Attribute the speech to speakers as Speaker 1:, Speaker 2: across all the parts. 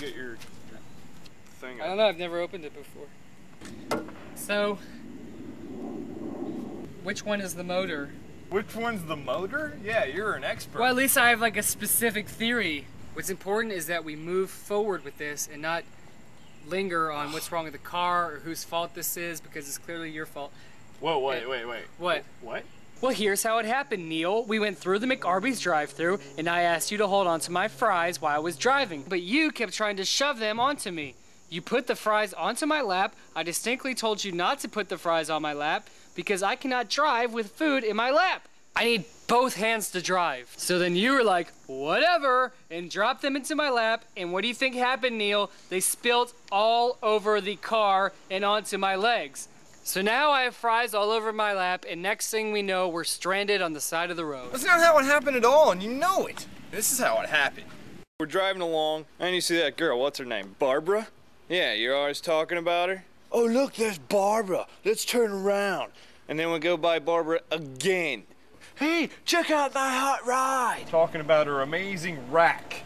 Speaker 1: you get your, your thing?
Speaker 2: I don't know. I've never opened it before. So, which one is the motor?
Speaker 1: Which one's the motor? Yeah, you're an expert.
Speaker 2: Well, at least I have like a specific theory. What's important is that we move forward with this and not linger on what's wrong with the car or whose fault this is because it's clearly your fault.
Speaker 1: Whoa, wait, wait, wait.
Speaker 2: What?
Speaker 1: What?
Speaker 2: Well, here's how it happened, Neil. We went through the McArby's drive-through, and I asked you to hold on to my fries while I was driving, but you kept trying to shove them onto me. You put the fries onto my lap. I distinctly told you not to put the fries on my lap because I cannot drive with food in my lap. I need both hands to drive. So then you were like, whatever, and dropped them into my lap. And what do you think happened, Neil? They spilled all over the car and onto my legs. So now I have fries all over my lap, and next thing we know, we're stranded on the side of the road.
Speaker 3: That's not how it happened at all, and you know it.
Speaker 1: This is how it happened. We're driving along, and you see that girl. What's her name? Barbara? Yeah, you're always talking about her. Oh, look, there's Barbara. Let's turn around. And then we go by Barbara again. Hey, check out that hot ride. Talking about her amazing rack.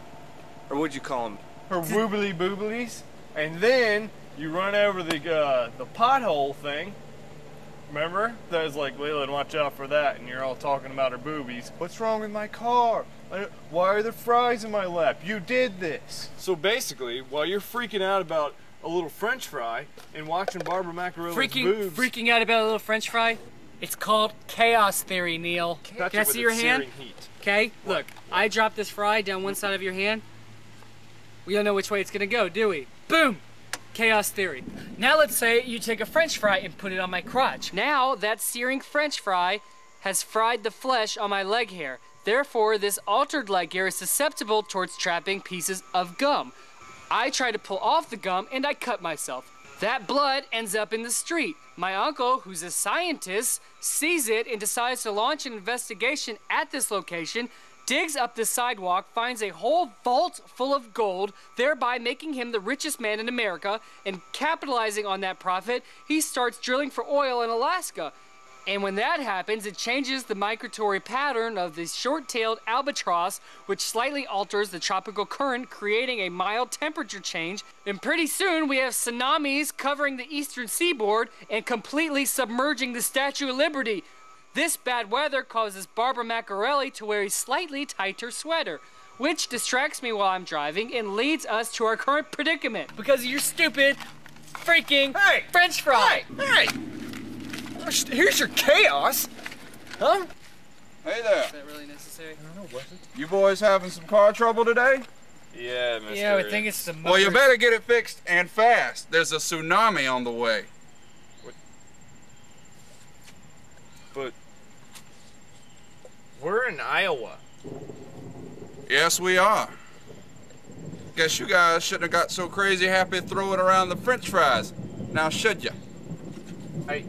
Speaker 1: Or what'd you call them? Her woobly booblies. And then you run over the uh, the pothole thing. Remember? That was like, Leland, watch out for that. And you're all talking about her boobies. What's wrong with my car? Why are there fries in my lap? You did this. So basically, while you're freaking out about a little French fry and watching Barbara Macarella's
Speaker 2: Freaking,
Speaker 1: boobs,
Speaker 2: freaking out about a little French fry. It's called chaos theory, Neil.
Speaker 1: touch
Speaker 2: Can I
Speaker 1: with
Speaker 2: see your hand?
Speaker 1: searing heat.
Speaker 2: Okay, look, I dropped this fry down one side of your hand. We don't know which way it's gonna go, do we? Boom! Chaos theory. Now let's say you take a french fry and put it on my crotch. Now that searing french fry has fried the flesh on my leg hair. Therefore, this altered leg hair is susceptible towards trapping pieces of gum. I try to pull off the gum and I cut myself. That blood ends up in the street. My uncle, who's a scientist, sees it and decides to launch an investigation at this location, digs up the sidewalk, finds a whole vault full of gold, thereby making him the richest man in America, and capitalizing on that profit, he starts drilling for oil in Alaska. And when that happens, it changes the migratory pattern of the short-tailed albatross, which slightly alters the tropical current, creating a mild temperature change. And pretty soon, we have tsunamis covering the eastern seaboard and completely submerging the Statue of Liberty. This bad weather causes Barbara Macarelli to wear a slightly tighter sweater, which distracts me while I'm driving and leads us to our current predicament because of your stupid freaking
Speaker 3: Hey!
Speaker 2: French fry.
Speaker 3: Hey! Here's your chaos. Huh?
Speaker 4: Hey there.
Speaker 2: Is that really necessary? I don't know what.
Speaker 4: You boys having some car trouble today?
Speaker 1: Yeah, Mr.
Speaker 2: Yeah, I think it's the
Speaker 4: Well, you better get it fixed and fast. There's a tsunami on the way. What?
Speaker 1: But we're in Iowa.
Speaker 4: Yes, we are. Guess you guys shouldn't have got so crazy happy throwing around the french fries. Now, should you? Hey,